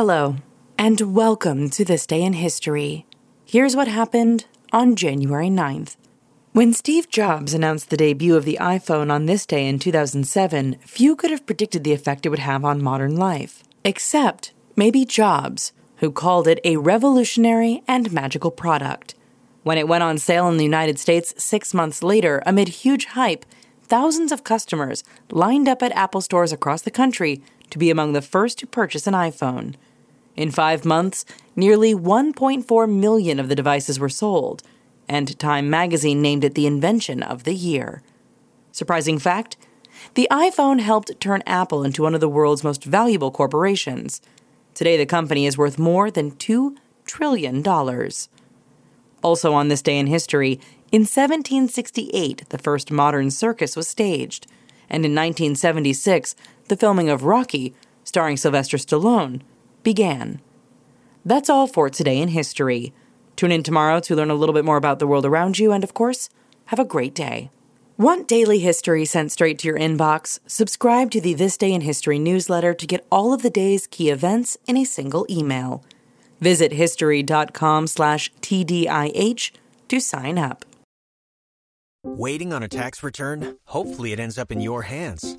Hello, and welcome to This Day in History. Here's what happened on January 9th. When Steve Jobs announced the debut of the iPhone on this day in 2007, few could have predicted the effect it would have on modern life. Except maybe Jobs, who called it a revolutionary and magical product. When it went on sale in the United States six months later, amid huge hype, thousands of customers lined up at Apple stores across the country to be among the first to purchase an iPhone. In five months, nearly 1.4 million of the devices were sold and Time magazine named it the invention of the year. Surprising fact the iPhone helped turn Apple into one of the world's most valuable corporations. Today, the company is worth more than $2 trillion. Also, on this day in history, in 1768, the first modern circus was staged, and in 1976, the filming of Rocky, starring Sylvester Stallone, began. That's all for today in history. Tune in tomorrow to learn a little bit more about the world around you, and of course, have a great day. Want daily history sent straight to your inbox? Subscribe to the This Day in History newsletter to get all of the day's key events in a single email. Visit history.com slash TDIH to sign up. Waiting on a tax return? Hopefully it ends up in your hands.